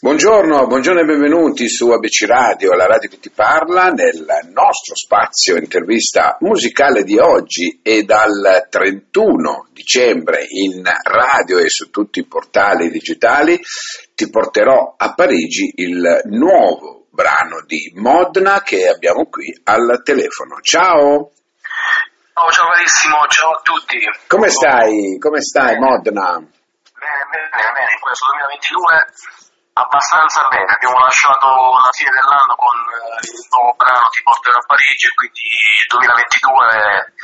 Buongiorno, buongiorno e benvenuti su ABC Radio, la radio che ti parla, nel nostro spazio intervista musicale di oggi e dal 31 dicembre in radio e su tutti i portali digitali ti porterò a Parigi il nuovo brano di Modena che abbiamo qui al telefono. Ciao! Oh, ciao carissimo, ciao a tutti. Come stai? Come stai Modena? Bene, bene, bene, in questo 2022 abbastanza bene, abbiamo lasciato la fine dell'anno con eh, il nuovo brano Ti porterò a Parigi e quindi il 2022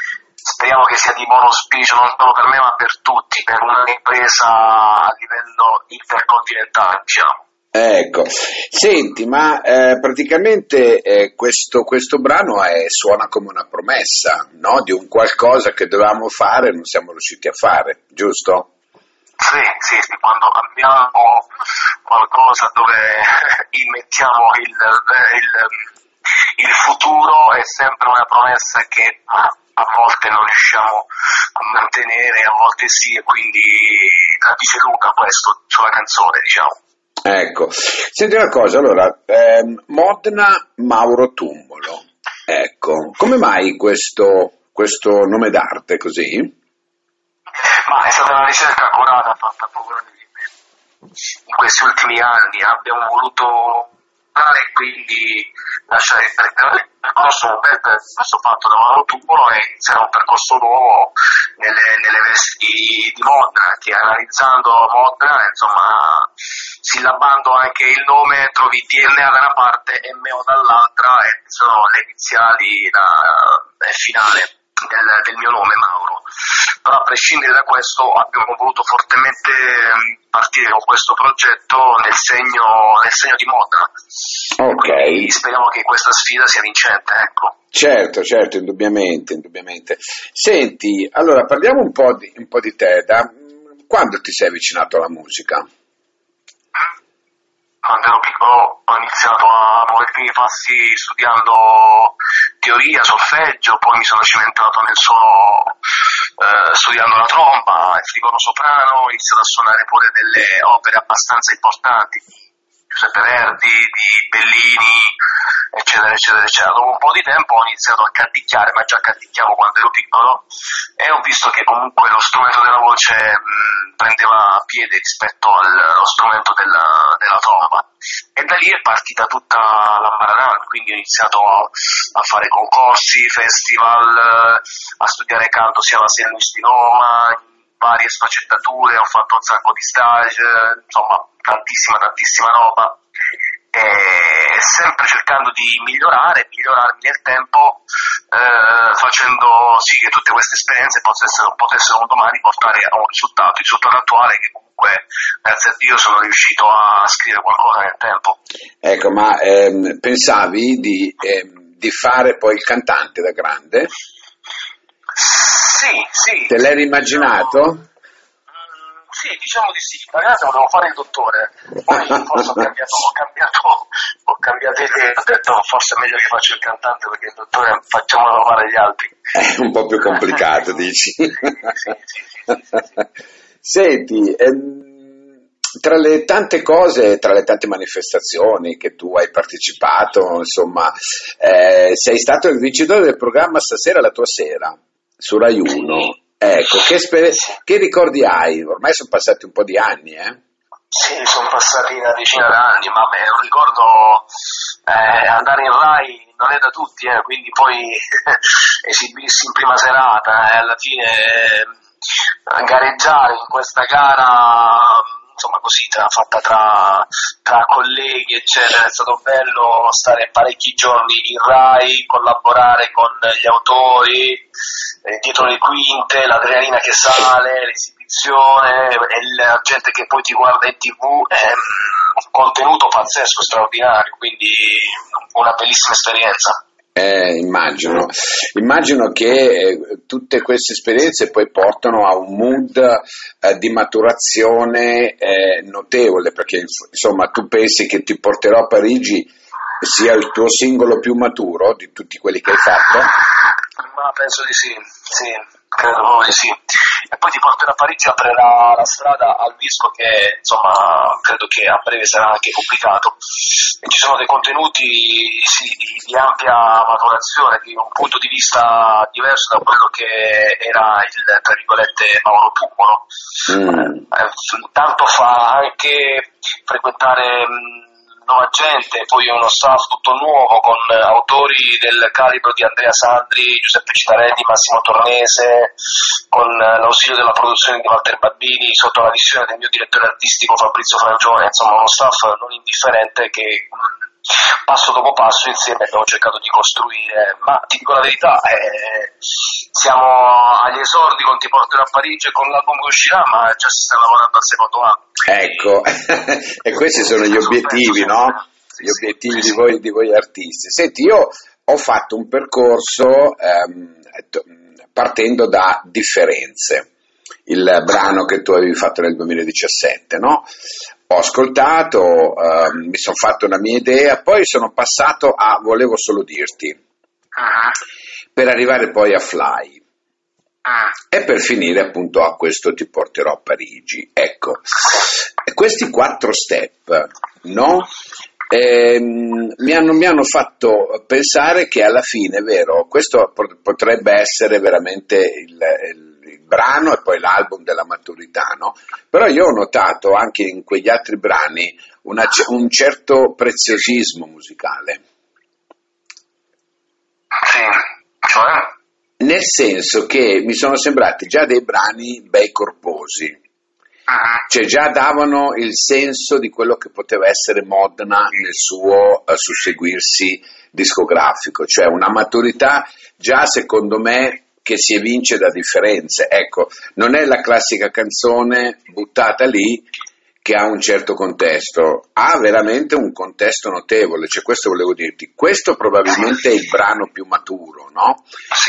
speriamo che sia di buon auspicio non solo per me ma per tutti, per una ripresa a livello intercontinentale diciamo. Ecco, senti, ma eh, praticamente eh, questo, questo, brano è, suona come una promessa, no? Di un qualcosa che dovevamo fare e non siamo riusciti a fare, giusto? Sì, sì, sì, quando abbiamo qualcosa dove immettiamo il, il, il, futuro è sempre una promessa che a, volte non riusciamo a mantenere, a volte sì, e quindi la dice Luca questo sulla canzone, diciamo. Ecco, senti una cosa, allora, ehm, Modena Mauro Tumbolo, ecco, come mai questo, questo nome d'arte così? Ma è stata una ricerca accurata fatta proprio in questi ultimi anni. Abbiamo voluto e quindi lasciare il percorso, il percorso fatto da Mauro Tupolo e iniziare un percorso nuovo nelle, nelle vesti di Modena, che analizzando Modena, insomma, sillabando anche il nome, trovi DNA da una parte e Meo dall'altra e sono le iniziali da, da finale del, del, mio nome Mauro. Però a prescindere da questo abbiamo voluto fortemente ehm, partire con questo progetto nel segno, nel segno di Modena. Ok. Quindi speriamo che questa sfida sia vincente, ecco. Certo, certo, indubbiamente, indubbiamente. Senti, allora parliamo un po' di, un po di te. Da quando ti sei avvicinato alla musica? Quando ero piccolo ho iniziato a muovere i primi passi studiando teoria, solfeggio, poi mi sono cimentato nel suono eh, studiando la tromba, il flicono soprano, ho iniziato a suonare pure delle opere abbastanza importanti Giuseppe Verdi, di Bellini, eccetera, eccetera, eccetera. Dopo un po' di tempo ho iniziato a canticchiare, ma già canticchiavo quando ero piccolo, e ho visto che comunque lo strumento della voce mh, prendeva piede rispetto allo strumento della, della tromba. E da lì è partita tutta la Maranal, quindi ho iniziato a, a, fare concorsi, festival, a studiare canto sia alla St. Di Roma, varie sfaccettature, ho fatto un sacco di stage, insomma tantissima tantissima roba e sempre cercando di migliorare, migliorarmi nel tempo eh, facendo sì che tutte queste esperienze potessero, potessero domani portare a un risultato, il risultato attuale che comunque grazie a Dio sono riuscito a scrivere qualcosa nel tempo. Ecco, ma ehm, pensavi di, ehm, di fare poi il cantante da grande? Sì, sì. Te l'hai immaginato? Mm, sì, diciamo di sì. Ragazzi, volevo fare il dottore. Poi forse ho cambiato, ho cambiato, Ho detto forse è meglio che faccio il cantante perché il dottore facciamolo fare gli altri. È un po' più complicato, dici. sì, sì, sì, Senti, ehm, tra le tante cose, tra le tante manifestazioni che tu hai partecipato, insomma, eh, sei stato il vincitore del programma Stasera la tua sera su Rai 1. Ecco, che, sper- che, ricordi hai? Ormai sono passati un po' di anni, eh? Sì, sono passati una decina d'anni, ma beh, un ricordo eh, andare in Rai non è da tutti, eh, quindi poi esibirsi in prima serata e eh, alla fine eh, gareggiare in questa gara insomma così tra, fatta tra, tra, colleghi eccetera, è stato bello stare parecchi giorni in RAI, collaborare con gli autori, eh, dietro le quinte, l'adrenalina che sale, l'esibizione, la gente che poi ti guarda in tv, è un contenuto pazzesco, straordinario, quindi una bellissima esperienza. Eh, immagino. immagino che eh, tutte queste esperienze poi portano a un mood eh, di maturazione eh, notevole, perché insomma tu pensi che ti porterò a Parigi sia il tuo singolo più maturo di tutti quelli che hai fatto? Ma penso di sì, sì, credo di sì. E poi ti porterà a Parigi aprirà la strada al disco che insomma credo che a breve sarà anche pubblicato e ci sono dei contenuti sì, di ampia maturazione di un punto di vista diverso da quello che era il tra virgolette Mauro Pupo no? mm. eh, tanto fa anche frequentare mh, nuova gente, poi uno staff tutto nuovo con autori del calibro di Andrea Sandri, Giuseppe Citarelli, Massimo Tornese, con l'ausilio della produzione di Walter Babbini, sotto la visione del mio direttore artistico Fabrizio Frangione, insomma uno staff non indifferente che passo dopo passo insieme abbiamo cercato di costruire, ma ti dico la verità, eh, siamo agli esordi con Ti porterò a Parigi con l'album che uscirà, ma già si sta lavorando al secondo anno. Ecco, e questi sono gli obiettivi, no? Gli obiettivi di voi, di voi artisti. Senti, io ho fatto un percorso ehm, partendo da differenze il brano che tu avevi fatto nel 2017, no? Ho ascoltato, eh, mi sono fatto una mia idea, poi sono passato a Volevo solo dirti, uh-huh. per arrivare poi a Fly. Uh. E per finire appunto a questo ti porterò a Parigi. Ecco, questi quattro step, no? Eh, mi, hanno, mi, hanno, fatto pensare che alla fine, vero, questo potrebbe essere veramente il, il brano e poi l'album della maturità, no? Però io ho notato anche in quegli altri brani una, un certo preziosismo musicale. Sì, cioè? Nel senso che mi sono sembrati già dei brani bei corposi, uh-huh. cioè già davano il senso di quello che poteva essere Modena nel suo uh, susseguirsi discografico, cioè una maturità già secondo me che si evince da differenze. Ecco, non è la classica canzone buttata lì che ha un certo contesto, ha veramente un contesto notevole, cioè questo volevo dirti, questo probabilmente è il brano più maturo, no?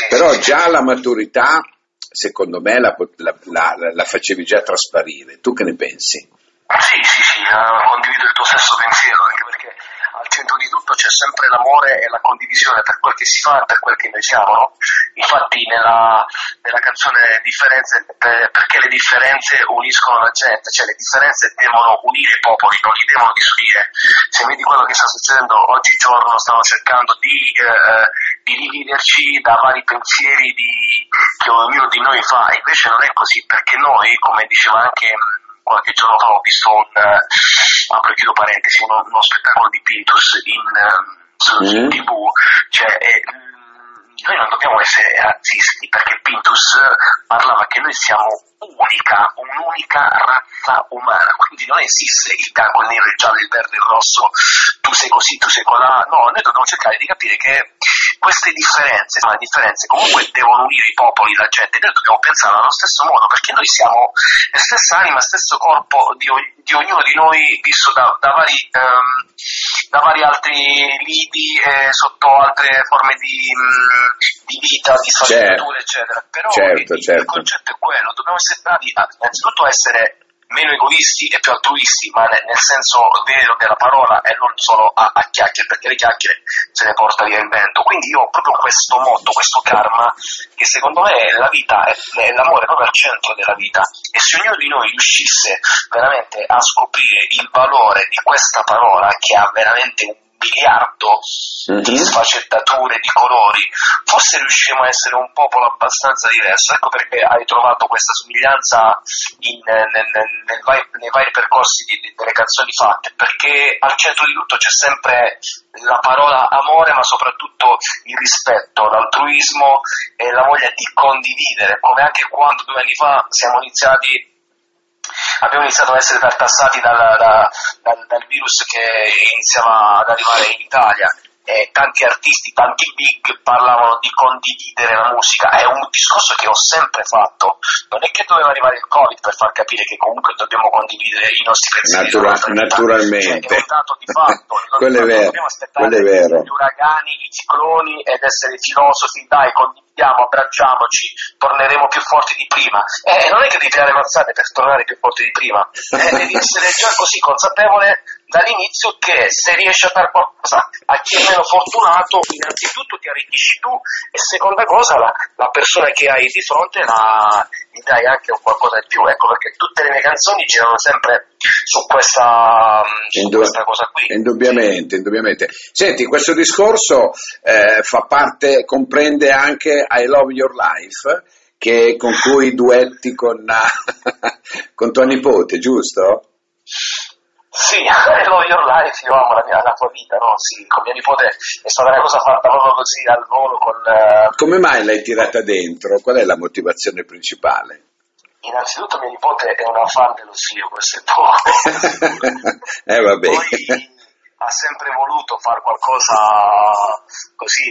Però già la maturità, secondo me, la, la, la, la facevi già trasparire. Tu che ne pensi? Sì, sì, sì, uh, condivido il tuo stesso pensiero, anche perché al centro di tutto c'è sempre l'amore e la condivisione per quel che si fa e per quel che noi siamo. No? Infatti nella, nella, canzone Differenze, eh, perché le differenze uniscono la gente, cioè le differenze devono unire i popoli, non li devono disunire. Se vedi quello che sta succedendo oggigiorno, stanno cercando di, eh, di dividerci da vari pensieri di, che ognuno di noi fa, invece non è così, perché noi, come diceva anche qualche giorno fa ho visto un, uh, apro e chiudo parentesi, uno, uno, spettacolo di Pintus in, uh, su, mm. tv, cioè, eh, noi non dobbiamo essere razzisti perché Pintus parlava che noi siamo unica, un'unica razza umana, quindi non esiste il bianco, il nero, il giallo, il verde, il rosso, tu sei così, tu sei colà, no, noi dobbiamo cercare di capire che queste differenze, le differenze comunque devono unire i popoli, la gente, noi dobbiamo pensare allo stesso modo perché noi siamo la stessa anima, stesso corpo di, di ognuno di noi visto da, da, vari, um, da vari, altri lidi e sotto altre forme di, um, di vita, di sfaccettature, certo. eccetera. Però certo, il, certo. il concetto è quello, dobbiamo essere bravi a innanzitutto essere meno egoisti e più altruisti, ma nel, senso vero della parola e non solo a, a, chiacchiere, perché le chiacchiere se ne porta via il vento. Quindi io ho proprio questo motto, questo karma, che secondo me la vita è, è l'amore proprio al centro della vita. E se ognuno di noi riuscisse veramente a scoprire il valore di questa parola, che ha veramente un miliardo mm-hmm. di sfaccettature, di colori, forse riusciremo a essere un popolo abbastanza diverso. Ecco perché hai trovato questa somiglianza in, nel, nel, nel vai, nei vari percorsi di, di, delle canzoni fatte, perché al centro di tutto c'è sempre la parola amore, ma soprattutto il rispetto, l'altruismo e la voglia di condividere, come anche quando due anni fa siamo iniziati abbiamo iniziato ad essere tartassati dal, da, dal, dal virus che iniziava ad arrivare in Italia eh, tanti artisti, tanti big parlavano di condividere la musica, è un discorso che ho sempre fatto, non è che doveva arrivare il Covid per far capire che comunque dobbiamo condividere i nostri pensieri. Natura- naturalmente. Cioè, è un dato di fatto, quello è vero, dobbiamo aspettare gli uragani, i cicloni ed essere filosofi, dai condividiamo, abbracciamoci, torneremo più forti di prima. Eh, non è che devi tirare mazzate per tornare più forti di prima, eh, devi essere già così consapevole dall'inizio che se riesci a dare qualcosa a chi è meno fortunato, innanzitutto ti arricchisci tu e seconda cosa la, la persona che hai di fronte la, gli dai anche un qualcosa di più, ecco perché tutte le mie canzoni girano sempre su questa, su Indu- questa cosa qui. Indubbiamente, indubbiamente. Senti, questo discorso eh, fa parte, comprende anche I Love Your Life, che, con cui duetti con, con tua nipote, giusto? Sì, Love Your Life, io amo la, mia, la tua vita, no? Sì, con mia nipote è stata una cosa fatta proprio così al volo con... Uh... Come mai l'hai tirata dentro? Qual è la motivazione principale? Innanzitutto mia nipote è una fan dello zio, questo è poco. eh vabbè. Poi ha sempre voluto fare qualcosa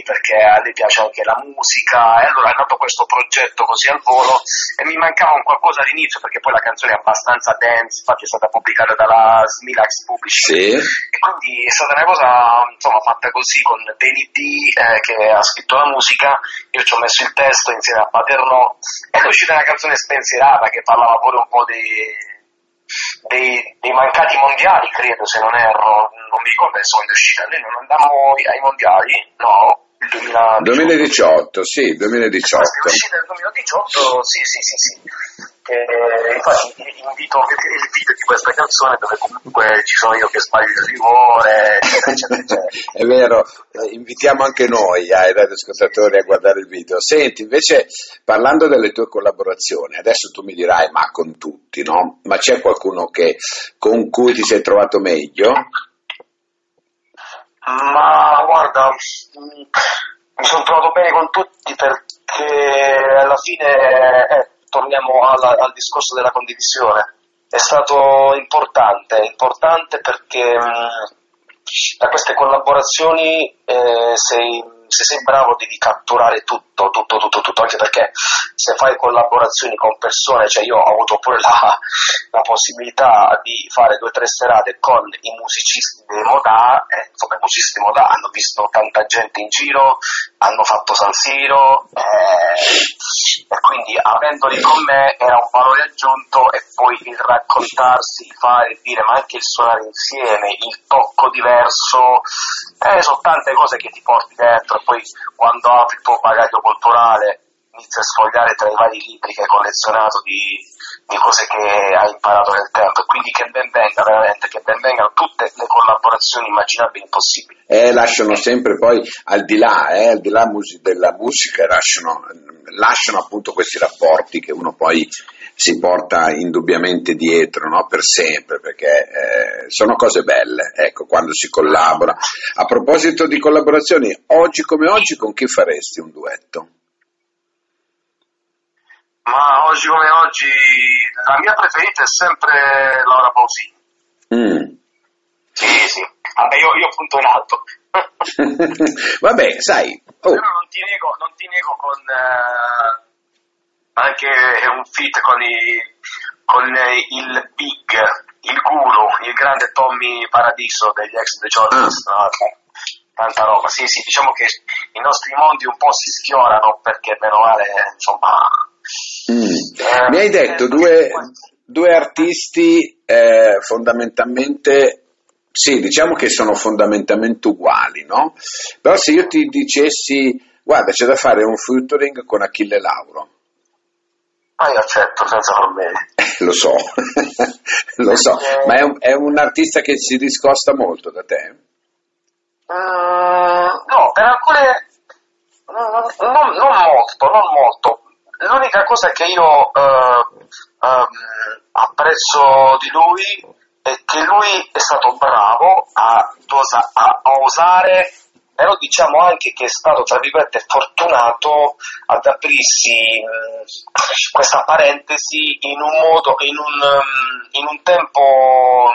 perché a lei piace anche la musica e allora è nato questo progetto così al volo e mi mancava un qualcosa all'inizio perché poi la canzone è abbastanza dance, infatti è stata pubblicata dalla Smilax Publishing. Sì. e quindi è stata una cosa insomma fatta così con Danny D eh, che ha scritto la musica, io ci ho messo il testo insieme a Paternò. Ed è uscita una canzone spensierata che parlava pure un po' di dei, dei, mancati mondiali, credo, se non erro, non mi ricordo adesso quando è uscita, noi non andammo ai mondiali, no? Il 2018, 2018 sì, 2018. È uscita nel 2018, sì, sì, sì, sì. Eh, infatti invito a vedere il video di questa canzone dove comunque ci sono io che sbaglio il rigore, eccetera, eccetera. È vero, eh, invitiamo anche noi ai radioascoltatori a guardare il video. Senti, invece parlando delle tue collaborazioni, adesso tu mi dirai ma con tutti, no? Ma c'è qualcuno che, con cui ti sei trovato meglio? Ma guarda, mi sono trovato bene con tutti perché alla fine... Eh, torniamo alla, al discorso della condivisione. È stato importante, importante perché mh, da queste collaborazioni eh, sei se sei bravo devi catturare tutto, tutto, tutto, tutto, anche perché se fai collaborazioni con persone, cioè io ho avuto pure la, la possibilità di fare due o tre serate con i musicisti di Modà, eh, insomma i musicisti di Modà hanno visto tanta gente in giro, hanno fatto San Siro, eh, e quindi avendoli con me era un valore aggiunto e poi il raccontarsi, il fare, il dire, ma anche il suonare insieme, il tocco diverso, eh, sono tante cose che ti porti dentro e poi quando apri il tuo bagaglio culturale inizi a sfogliare tra i vari libri che hai collezionato di, di, cose che hai imparato nel tempo e quindi che ben venga veramente, che ben vengano tutte le collaborazioni immaginabili e possibili. Eh, lasciano sempre poi al di là, eh, al di là mus- della musica, lasciano, lasciano appunto questi rapporti che uno poi si porta indubbiamente dietro no? per sempre, perché eh, sono cose belle, ecco, quando si collabora. A proposito di collaborazioni, oggi come oggi con chi faresti un duetto? Ma oggi come oggi la mia preferita è sempre Laura Pausini. Mm. Sì, sì. Vabbè, io, io punto in alto. Vabbè, sai. Oh. Però non ti nego, non ti nego con... Eh anche un fit con, i, con il big, il guru, il grande Tommy Paradiso degli ex The Jordans. Ah. No? Tanta roba, sì, sì, diciamo che i nostri mondi un po' si sfiorano perché meno male, insomma... Mm. Eh, Mi hai detto eh, due, due artisti eh, fondamentalmente sì, diciamo che sono fondamentalmente uguali, no? Però se io ti dicessi, guarda, c'è da fare un featuring con Achille Lauro, Ah, io accetto senza problemi. lo so, lo so, eh, ma è un, è un, artista che si discosta molto da te? Uh, no, per alcune... Non, non, molto, non molto. L'unica cosa che io uh, um, apprezzo di lui è che lui è stato bravo a, dosa, a, a osare però diciamo anche che è stato, tra virgolette, fortunato ad aprirsi questa parentesi in un modo, in un, in un tempo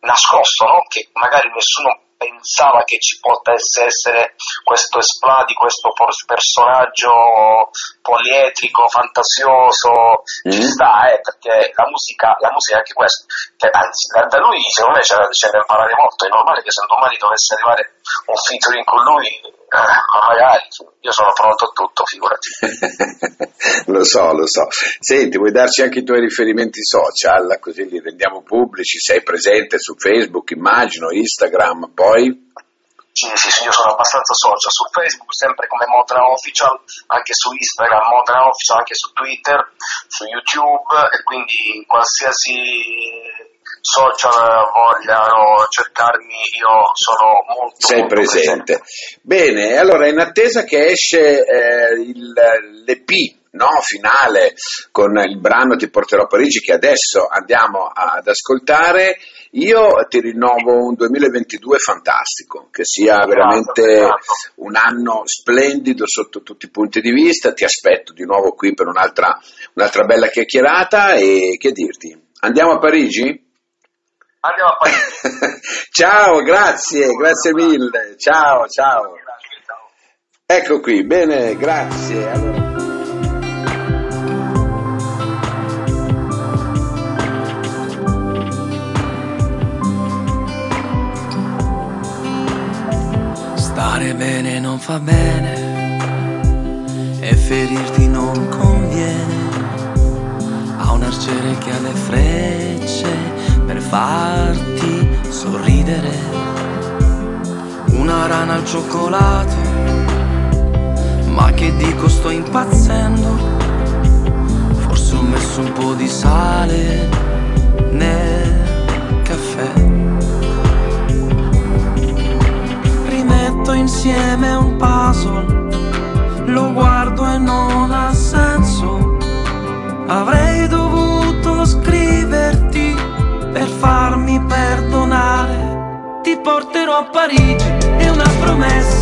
nascosto, no? che magari nessuno pensava che ci potesse essere questo esplodi, questo personaggio polietrico, fantasioso, mm. ci sta, eh, perché la musica, la musica è anche questo, che, anzi da, da, lui secondo me c'è, c'è da imparare molto, è normale che se domani dovesse arrivare un featuring con lui Eh, magari, io sono pronto a tutto, figurati. lo so, lo so. Senti, vuoi darci anche i tuoi riferimenti social, così li rendiamo pubblici? Sei presente su Facebook, immagino, Instagram, poi? Sì, sì, sì, io sono abbastanza social su Facebook, sempre come Modena Official, anche su Instagram, Modena Official, anche su Twitter, su YouTube e quindi in qualsiasi social vogliano cercarmi, io sono molto, Sei molto presente. presente. Bene, allora in attesa che esce eh, il, l'EP no, finale con il brano Ti porterò a Parigi che adesso andiamo ad ascoltare, io ti rinnovo un 2022 fantastico, che sia veramente un anno splendido sotto tutti i punti di vista, ti aspetto di nuovo qui per un'altra, un'altra bella chiacchierata e che dirti? Andiamo a Parigi? Andiamo a Parigi. ciao, grazie, grazie mille. Ciao, ciao. Ecco qui, bene, grazie. Allora... bene non fa bene e ferirti non conviene a un arciere che ha le frecce per farti sorridere. Una rana al cioccolato, ma che dico sto impazzendo. Forse ho messo un po' di sale nel caffè. Rimetto insieme un puzzle, lo guardo e non ha senso. Avrei dovuto scriverti per farmi perdonare. Ti porterò a Parigi, è una promessa.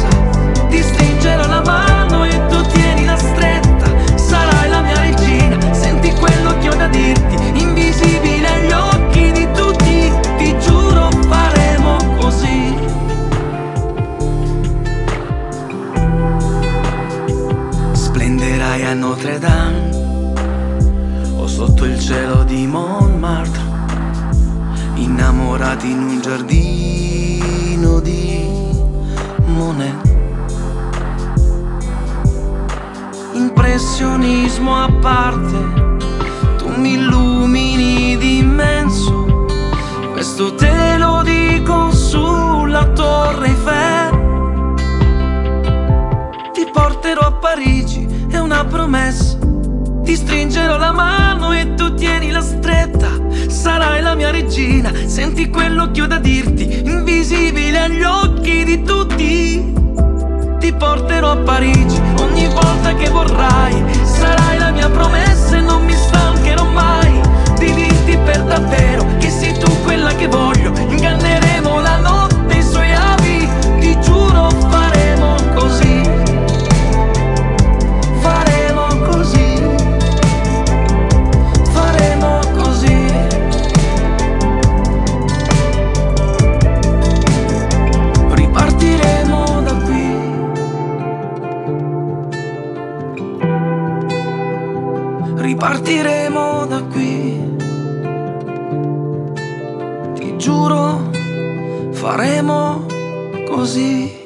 Monet. Impressionismo a parte, tu mi illumini di immenso, questo te lo dico sulla torre Eiffel. Ti porterò a Parigi, è una promessa, ti stringerò la mano e tu tieni la stretta sarai la mia regina. Senti quello che ho da dirti, invisibile agli occhi di tutti. Ti porterò a Parigi ogni volta che vorrai. Giuro, faremo così.